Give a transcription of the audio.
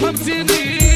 I'm feeling.